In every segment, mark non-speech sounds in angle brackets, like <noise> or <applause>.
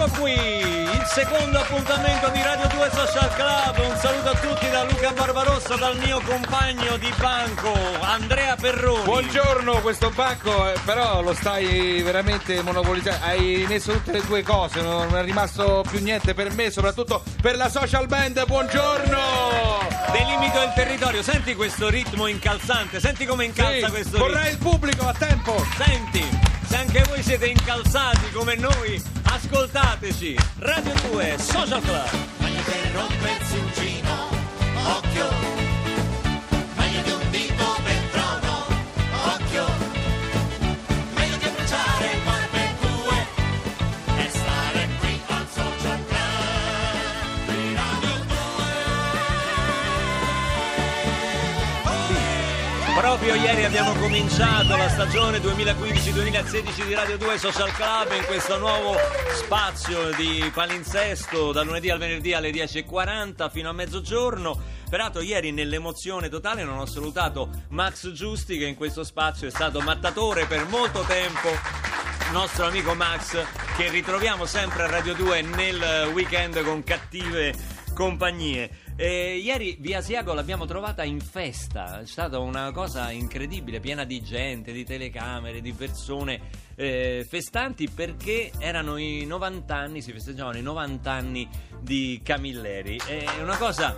Ecco qui il secondo appuntamento di Radio 2 Social Club. Un saluto a tutti da Luca Barbarossa, dal mio compagno di banco Andrea Perroni. Buongiorno, questo banco, eh, però lo stai veramente monopolizzando. Hai messo tutte le tue cose, non è rimasto più niente per me, soprattutto per la social band. Buongiorno! Delimito il territorio, senti questo ritmo incalzante, senti come incalza Sì, questo vorrei il pubblico a tempo. ritmo. Senti, se anche voi siete incalzati come noi, ascoltateci. Radio 2 Social Club. Meglio per rompersi un gino, occhio. Proprio ieri abbiamo cominciato la stagione 2015-2016 di Radio 2 Social Club in questo nuovo spazio di palinsesto da lunedì al venerdì alle 10.40 fino a mezzogiorno. Peraltro ieri nell'emozione totale non ho salutato Max Giusti che in questo spazio è stato mattatore per molto tempo nostro amico Max che ritroviamo sempre a Radio 2 nel weekend con cattive compagnie. Eh, ieri via Siago l'abbiamo trovata in festa, è stata una cosa incredibile, piena di gente, di telecamere, di persone eh, festanti perché erano i 90 anni, si festeggiavano i 90 anni di Camilleri. È una cosa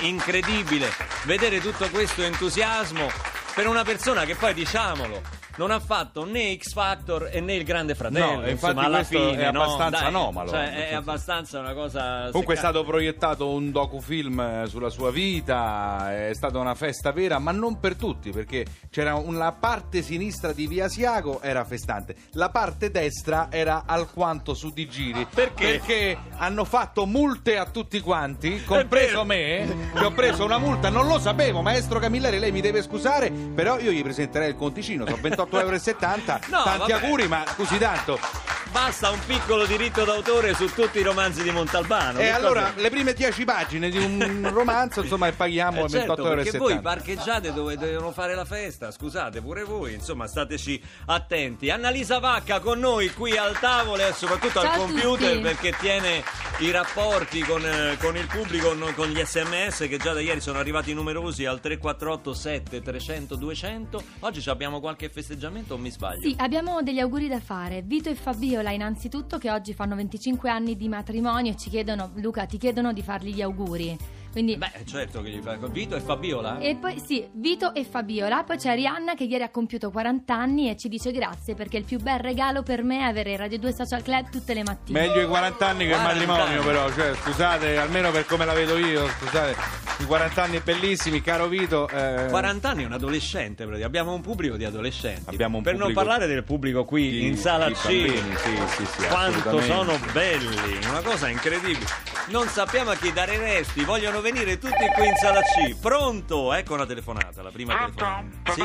incredibile vedere tutto questo entusiasmo per una persona che poi diciamolo non ha fatto né X Factor e né il Grande Fratello. No, infatti insomma, alla fine, è no? abbastanza Dai, anomalo. Cioè, è abbastanza una cosa. Comunque è stato proiettato un docufilm eh, sulla sua vita, è stata una festa vera, ma non per tutti, perché c'era un- la parte sinistra di Via Siago era festante, la parte destra era alquanto su di giri. Perché? Perché hanno fatto multe a tutti quanti, compreso me, che ho preso una multa, non lo sapevo, maestro Camilleri, lei mi deve scusare, però io gli presenterei il conticino, sono <laughs> 28,70 euro, No, tanti vabbè. auguri, ma scusi tanto. Basta un piccolo diritto d'autore su tutti i romanzi di Montalbano. E Che allora cosa- le prime 10 pagine di un <laughs> romanzo, insomma, e paghiamo Eh, certo, 28,70 perché voi parcheggiate dove devono fare la festa, scusate pure voi, insomma stateci attenti. Annalisa Vacca con noi qui al tavolo e soprattutto Ciao al computer tutti. perché tiene i rapporti con, eh, con il pubblico, no- con gli sms che già da ieri sono arrivati numerosi al 348 7 300 200. Oggi ci abbiamo qualche festeggiamento o mi sbaglio? Sì, abbiamo degli auguri da fare. Vito e Fabiola, innanzitutto, che oggi fanno 25 anni di matrimonio e ci chiedono, Luca, ti chiedono di fargli gli auguri. Quindi, Beh, certo che gli fa Vito e Fabiola? e poi sì, Vito e Fabiola. Poi c'è Rihanna che ieri ha compiuto 40 anni e ci dice grazie perché il più bel regalo per me è avere Radio 2 Social Club tutte le mattine. Meglio i 40 anni che il 40 matrimonio, anni. però, cioè, scusate, almeno per come la vedo io, scusate, i 40 anni bellissimi, caro Vito. eh, 40 anni è un adolescente, praticamente. abbiamo un pubblico di adolescenti. Abbiamo un per non parlare del pubblico qui di- in sala C. bambini, sì, sì, sì, Quanto sono belli, una cosa incredibile. Non sappiamo a chi dare resti, vogliono venire tutti qui in sala C. Pronto? Ecco una telefonata, la prima telefonata. Sì.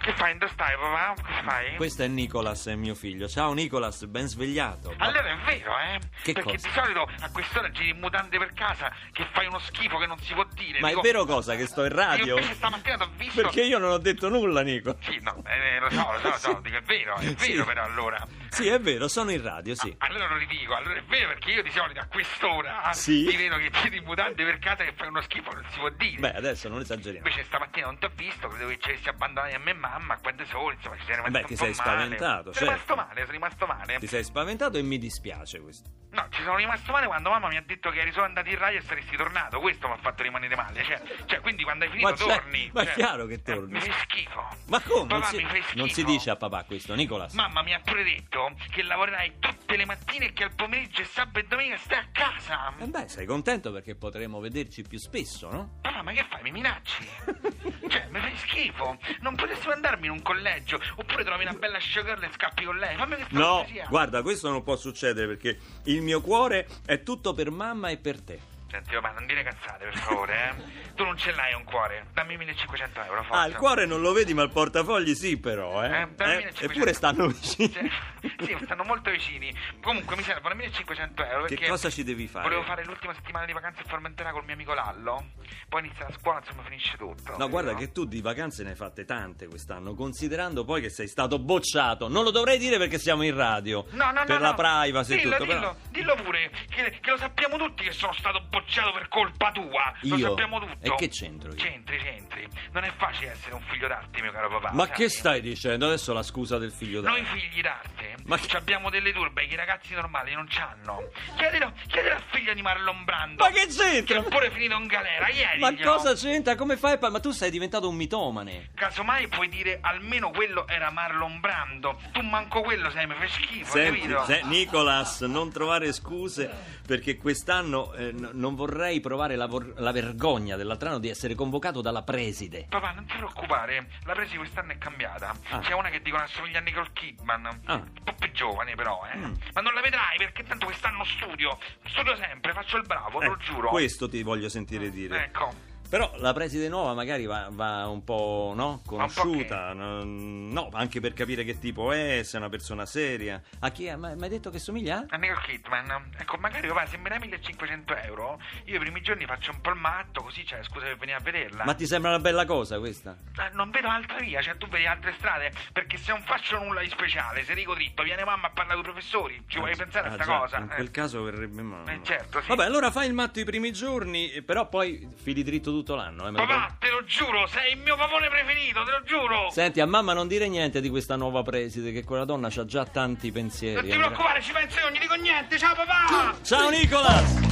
Che fai? Dove stai, papà? Che fai? Questo è Nicolas, è mio figlio. Ciao Nicolas, ben svegliato. Allora è vero, eh? Che Perché cosa? di solito a quest'ora giri in mutande per casa che fai uno schifo che non si può dire. Ma è Dico- vero cosa che sto in radio? Io invece stamattina ti ho visto. Perché io non ho detto nulla, Nico. Sì, no, eh, lo so, lo so, lo so, dico è vero, è <laughs> Sì. vero però allora. Sì, è vero, sono in radio, sì. Allora lo ridico, allora è vero perché io di solito a quest'ora Sì. ti vedo che giri in mutande per casa che fai uno schifo che non si può dire. Beh, adesso non esageriamo. Invece stamattina non ti ho visto, credevo che ci avessi abbandonati a me e mamma, quando soli, insomma ci sei rimasto Beh, un ti po' sei male. spaventato, Sono certo. rimasto male, sono rimasto male. Ti sei spaventato e mi dispiace questo. No, ci sono rimasto male quando mamma mi ha detto che eri solo andato in radio e saresti tornato. Questo mi ha fatto rimanere male. Cioè, cioè, quindi quando hai finito Ma c'è- torni. ma è cioè, chiaro che eh, torni. mi fai schifo. Ma come? Papà, non, si, mi fai schifo. non si dice a papà questo, Nicolas. Mamma mi ha pure detto che lavorerai tutte le mattine e che al pomeriggio e sabato e domenica stai a casa. Eh beh, sei contento perché potremo vederci più spesso, no? Papà, ma che fai? Mi minacci? cioè, mi fai schifo. Non potresti mandarmi in un collegio oppure trovi una bella showgirl e scappi con lei. Fammi questa No, cortesia. guarda, questo non può succedere perché il mio cuore è tutto per mamma e per te. Senti, papà, non dire cazzate, per favore, eh. <laughs> Tu non ce l'hai un cuore. Dammi 1500 euro, forza. Ah, il cuore non lo vedi, ma il portafogli sì, però, eh. Eh, dammi Eh, 1500. Eppure stanno vicini. <laughs> Sì, sì, stanno molto vicini. Comunque mi servono 1500 euro. Che cosa ci devi fare? Volevo fare l'ultima settimana di vacanze in Formentera col mio amico Lallo. Poi inizia la scuola, insomma, finisce tutto. No, guarda che tu di vacanze ne hai fatte tante quest'anno, considerando poi che sei stato bocciato. Non lo dovrei dire perché siamo in radio. No, no, per no, la no. privacy dillo, e tutto, dillo, però. dillo pure, che, che lo sappiamo tutti che sono stato bocciato per colpa tua. Lo Io? sappiamo tutto. E che c'entro io? C'entri, c'entri. Non è facile essere un figlio d'arte, mio caro papà. Ma sai? che stai dicendo? Adesso la scusa del figlio Noi d'arte. figli d'arte Ma che- abbiamo delle turbe che i ragazzi normali non c'hanno. Chiedilo, chiedilo al figlio di Marlon Brando. Ma che c'entra? Che è pure finito in galera, ieri. Ma cosa c'entra? Come fai? pa- Ma tu sei diventato un mitomane. Casomai puoi dire almeno quello era Marlon Brando. Tu manco quello sei, mi fai schifo, Senti, capito? se- Nicolas, non trovare scuse perché quest'anno eh, n- non vorrei provare la, vor- la vergogna dell'altro anno di essere convocato dalla preside. Papà, non ti preoccupare, la presi quest'anno è cambiata. Ah. C'è una che dicono assomiglia a Nicole Kidman. Ah. Un po' più giovane, però, eh. Mm. Ma non la vedrai perché tanto quest'anno studio. Studio sempre, faccio il bravo, te lo Eh, giuro. Questo ti voglio sentire dire. Ecco. Però la preside nuova magari va, va un po', no? Po' Conosciuta. non- no, anche per capire che tipo è, se è una persona seria. A chi mi hai detto che somiglia? A Nicole Kidman. Ecco, magari papà, se mi dai 1500 euro, io i primi giorni faccio un po' il matto, così c'è scusa per venire a vederla. Ma ti sembra una bella cosa questa? Eh, Non vedo altra via, cioè tu vedi altre strade, perché se non faccio nulla di speciale, se dico dritto, viene mamma a parlare con i professori, ci vuoi pensare a Ah, sta già, cosa? In eh? quel caso verrebbe male. Eh, certo, sì. Vabbè, allora fai il matto i primi giorni, però poi fili dritto tutto l'anno. Eh, lo Papà, te lo giuro, sei il mio papone preferito, te lo giuro! Senti, a mamma non dire niente di questa nuova preside, che quella donna ha già tanti Non pensieri. ti Andrea. preoccupare, ci penso io, non gli dico niente, ciao papà! Ciao Nicolas!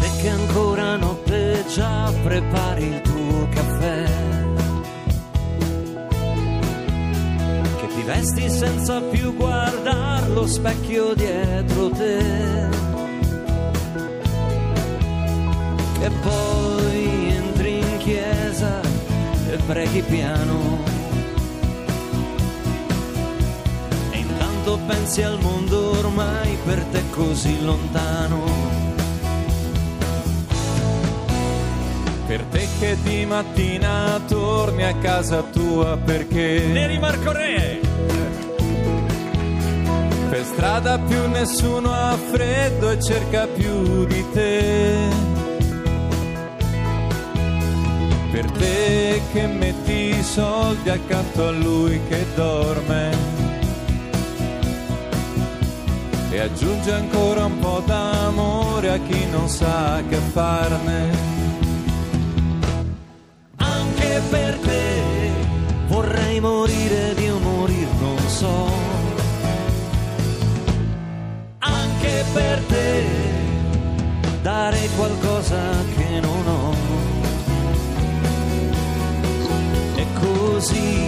Notte già prepari il tuo caffè. Che ti vesti senza più guardare lo specchio dietro te. Che poi entri in chiesa e preghi piano. E intanto pensi al mondo ormai per te così lontano. Per te che di mattina torni a casa tua perché Neri Marco Re! per strada più nessuno ha freddo e cerca più di te. Per te che metti i soldi accanto a lui che dorme e aggiunge ancora un po' d'amore a chi non sa che farne. Anche per te vorrei morire di un morir non so. Anche per te dare qualcosa che non ho. E così,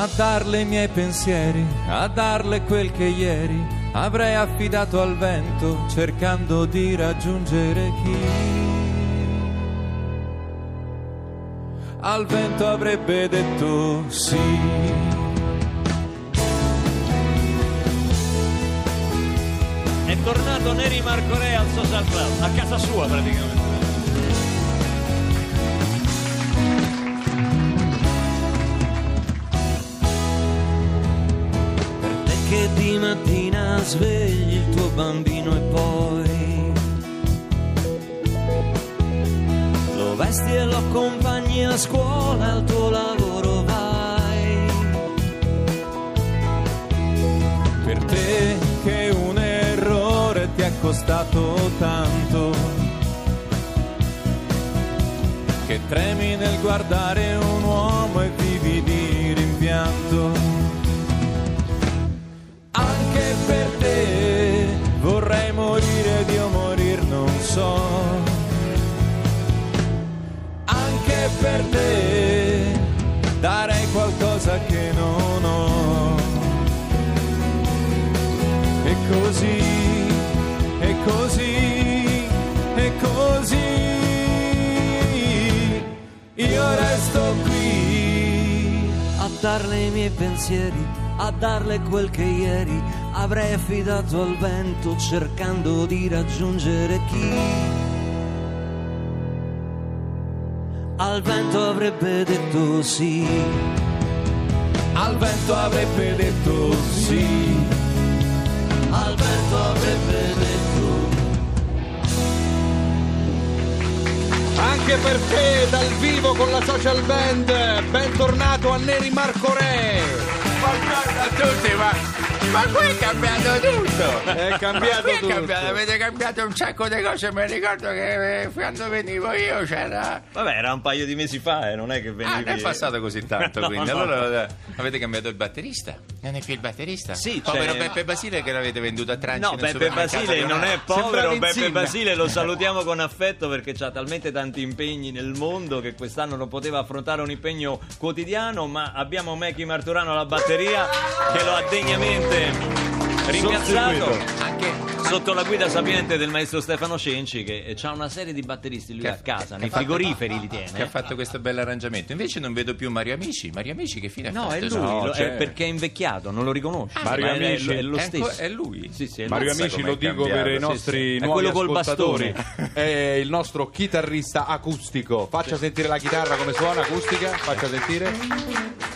a darle i miei pensieri, a darle quel che ieri avrei affidato al vento cercando di raggiungere chi. Al vento avrebbe detto sì. È tornato Neri Marco Re al social club, a casa sua praticamente. Mattina svegli il tuo bambino e poi lo vesti e lo accompagni a scuola, al tuo lavoro vai. Per te che un errore ti è costato tanto. Che tremi nel guardare un io resto qui a darle i miei pensieri, a darle quel che ieri avrei affidato al vento cercando di raggiungere chi al vento avrebbe detto sì. Al vento avrebbe detto sì. Al vento avrebbe detto sì. Anche per te dal vivo con la social band, bentornato a Neri Marco Re. Ma, qui è cambiato tutto. È cambiato tutto. cambiato, avete cambiato un sacco di cose. Mi ricordo che eh, quando venivo io c'era. Vabbè, era un paio di mesi fa, eh, non è che venivi... Ah, non è passato così tanto, <laughs> No, quindi. no. Allora eh, avete cambiato il batterista? Non è più il batterista? Sì, Povero c'è- Beppe Basile che l'avete venduto a Tranci No, Beppe Basile non è povero, Beppe. Basile lo <laughs> salutiamo con affetto perché ha talmente tanti impegni nel mondo che quest'anno non poteva affrontare un impegno quotidiano, ma abbiamo Mackie Marturano alla batteria che lo ha degnamente rimpiazzato Anche sotto la guida sapiente del maestro Stefano Cenci che ha una serie di batteristi lui Che- a casa, nei fatto- frigoriferi li che ha tiene. fatto questo bel arrangiamento. Invece non vedo più Mario Amici. Mario Amici che fine ha No, fatto? è lui, No, lo- è perché è invecchiato, non lo riconosci. Mario ma è- Amici. è, lo È stesso. è lui? Sì, sì, è. Mario Mazza Amici, com'è lo dico cambiato, per i sì, nostri sì. È nuovi quello col ascoltatori. bastone. È il nostro chitarrista acustico. Faccia sentire la chitarra come suona acustica. Faccia sentire.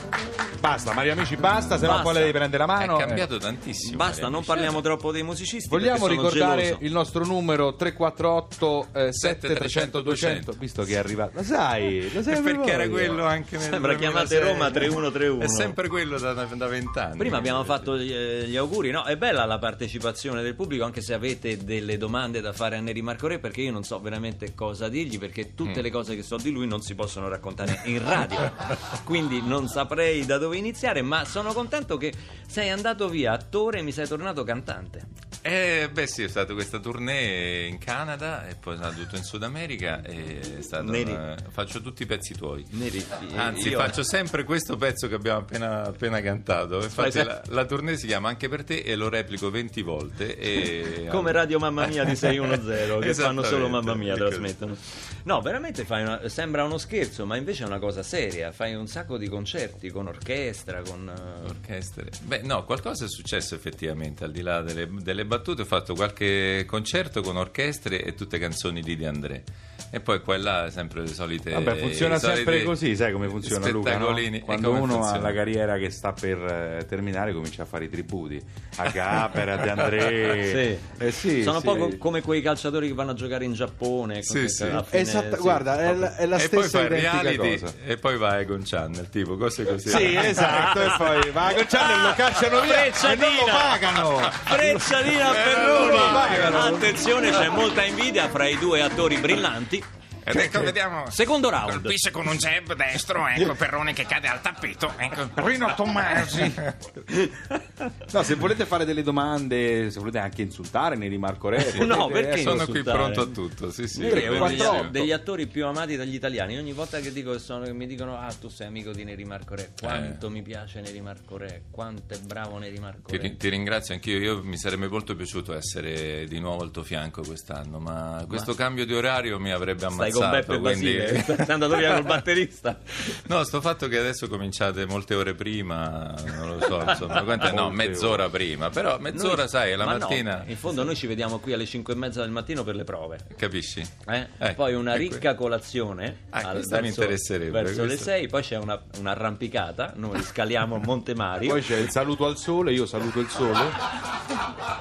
Basta, Mario Amici, basta, se no Basta. poi le devi prendere la È mano. cambiato tantissimo. Basta, non Amici. parliamo troppo dei musicisti. Vogliamo perché sono ricordare geloso. il nostro numero 348 eh, 7300 200 visto che è arrivato. Lo sai, lo sai perché era quello anche nel Sembra 2006. chiamate Roma 3131. È sempre quello da da vent'anni. Prima abbiamo fatto gli, eh, gli auguri, no? È bella la partecipazione del pubblico, anche se avete delle domande da fare a Neri Marco Re, perché io non so veramente cosa dirgli, perché tutte Mm. le cose che so di lui non si possono raccontare in radio. <laughs> Quindi non saprei da dove iniziare, ma sono contento che sei andato via attore e mi sei tornato cantante. Eh, beh sì, è stata questa tournée in Canada e poi sono andato in Sud America e è stato una- faccio tutti i pezzi tuoi. Neri, eh, Anzi, io- faccio sempre questo pezzo che abbiamo appena, appena cantato. Infatti, Fai la, la tournée si chiama Anche per te e lo replico 20 volte. E... <laughs> Come Radio Mamma Mia di 610 che fanno solo Mamma Mia ecco. trasmettono. No, veramente fai una- sembra uno scherzo, ma invece è una cosa seria. Fai un sacco di concerti con orchestra, con eh, Orchestre. Beh, no, qualcosa è successo effettivamente, al di là delle, delle battute. Ho fatto qualche concerto con orchestre e tutte canzoni di De André. E poi e là sempre le solite. Vabbè, funziona sempre così, sai come funziona Luca? no? Quando come uno funziona? ha la carriera che sta per eh, terminare comincia a fare i tributi a Gapera, a De André. <laughs> Sì. Eh sì, Sono sì. un po' co- come quei calciatori che vanno a giocare in Giappone. Sì, sì. fine- Esatta- sì, guarda, è la, è la e poi stessa identica reality cosa. e poi vai con Channel, tipo cose così. Sì, <laughs> esatto, e poi va con Channel lo cacciano via e non lo Frecciatina! pagano. Frecciatina a Eh. Perroni! Attenzione, c'è molta invidia fra i due attori brillanti. ti. Ecco, vediamo. Secondo round. Colpisce con un jab destro, ecco Perrone che cade al tappeto, ecco. Rino Tommasi. No, se volete fare delle domande, se volete anche insultare Neri Marco Re, <laughs> potete- No, perché eh, Sono qui insultare. pronto a tutto. Sì, sì. Neri è uno degli, quattro, otto. degli attori più amati dagli italiani. Ogni volta che dico che sono, che mi dicono ah tu sei amico di Neri Marco Re, quanto mi piace Neri Marco Re, quanto è bravo Neri Marco Ti, Re. ri- ti ringrazio anch'io, io mi sarebbe molto piaciuto essere di nuovo al tuo fianco quest'anno, ma questo cambio di orario mi avrebbe ammazzato. Con Beppe quindi- Basile, <laughs> sei <laughs> andato via col batterista. No, sto fatto che adesso cominciate molte ore prima, non lo so, insomma, quante- no, mezz'ora prima, però mezz'ora, Noi- sai, la ma no, mattina, in fondo noi ci vediamo qui alle 5 e mezza del mattino per le prove. capisci? Eh? Eh, poi una ricca colazione Ah, al- questa mi interesserebbe, verso le questa. 6, poi c'è una, un'arrampicata, noi scaliamo Monte Mario. Poi c'è il saluto al sole, io saluto il sole.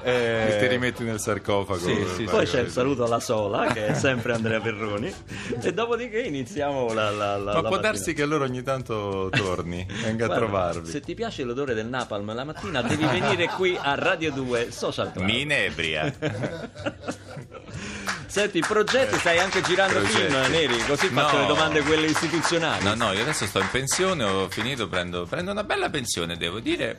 E ti Eh, rimetti nel sarcofago. Sì, sì, Poi c'è il saluto alla Sola, che è sempre Andrea Perroni, e dopodiché iniziamo la, la, la Ma la può mattina. darsi che allora ogni tanto torni, venga a Guarda, trovarvi. Se ti piace l'odore del napalm la mattina, devi venire qui a Radio 2 Social Club. Mi inebria. <laughs> Senti, progetti, stai anche girando Progetti. film, Neri, così faccio No. le domande quelle istituzionali. No, no, io adesso sto in pensione, ho finito, prendo, prendo una bella pensione, devo dire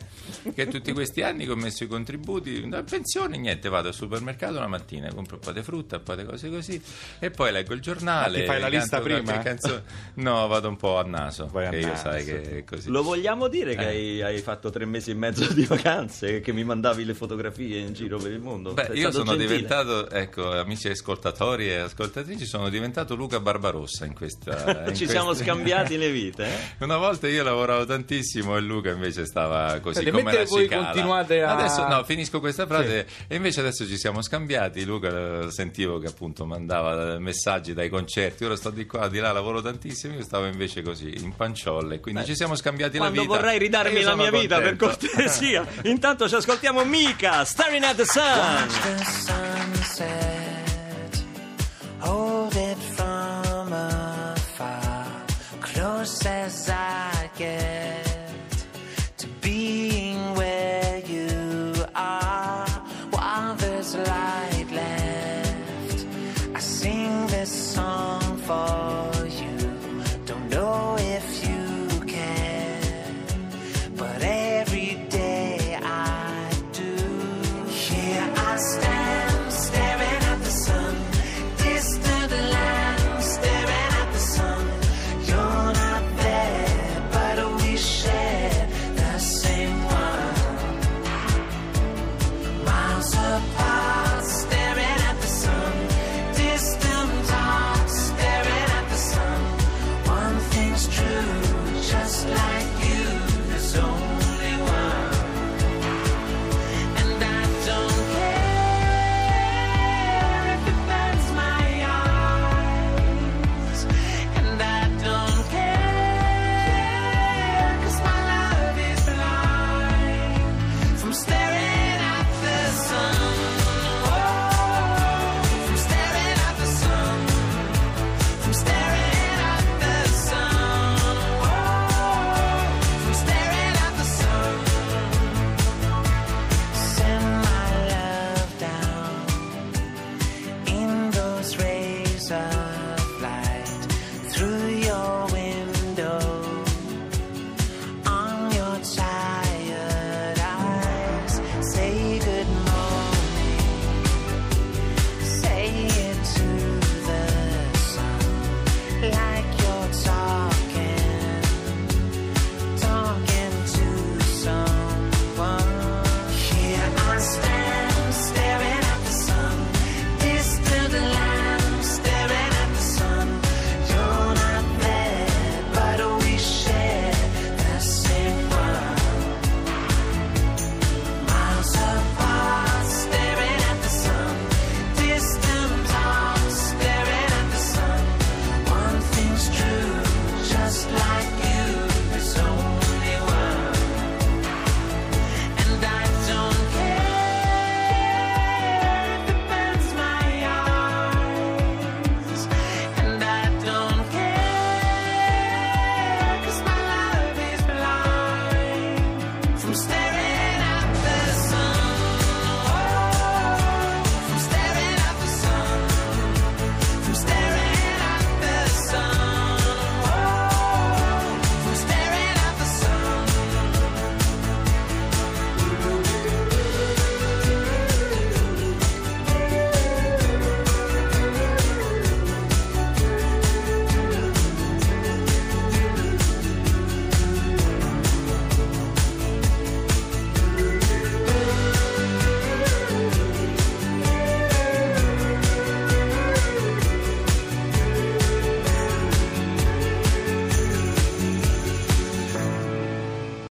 che tutti questi anni che ho messo i contributi, una pensione, niente, vado al supermercato la mattina, compro un po' di frutta, un po' di cose così e poi leggo il giornale. Ma ti fai la lista prima? canzone. No, vado un po' a naso, Vai a che io naso. sai che è così. Lo vogliamo dire Eh. che hai, hai fatto tre mesi e mezzo di vacanze, che mi mandavi le fotografie in giro per il mondo? Beh, Sei io sono gentile. diventato, ecco, amici ascoltatori e ascoltatrici, sono diventato Luca Barbarossa in questa. <laughs> in Ci siamo queste- scambiati le vite. eh? <laughs> Una volta io lavoravo tantissimo e Luca invece stava così Senti, come la voi cicala. continuate a- Adesso no, finisco questa frase e invece adesso ci siamo scambiati. Luca eh, sentivo che appunto mandava eh, messaggi dai concerti. Ora sto di qua, di là, lavoro tantissimo. Io stavo invece così in panciolle. Quindi ci siamo scambiati la Quando vita. vorrai E ridarmi la mia vita, per contento. cortesia. <laughs> Intanto ci ascoltiamo Mika, Staring at the Sun.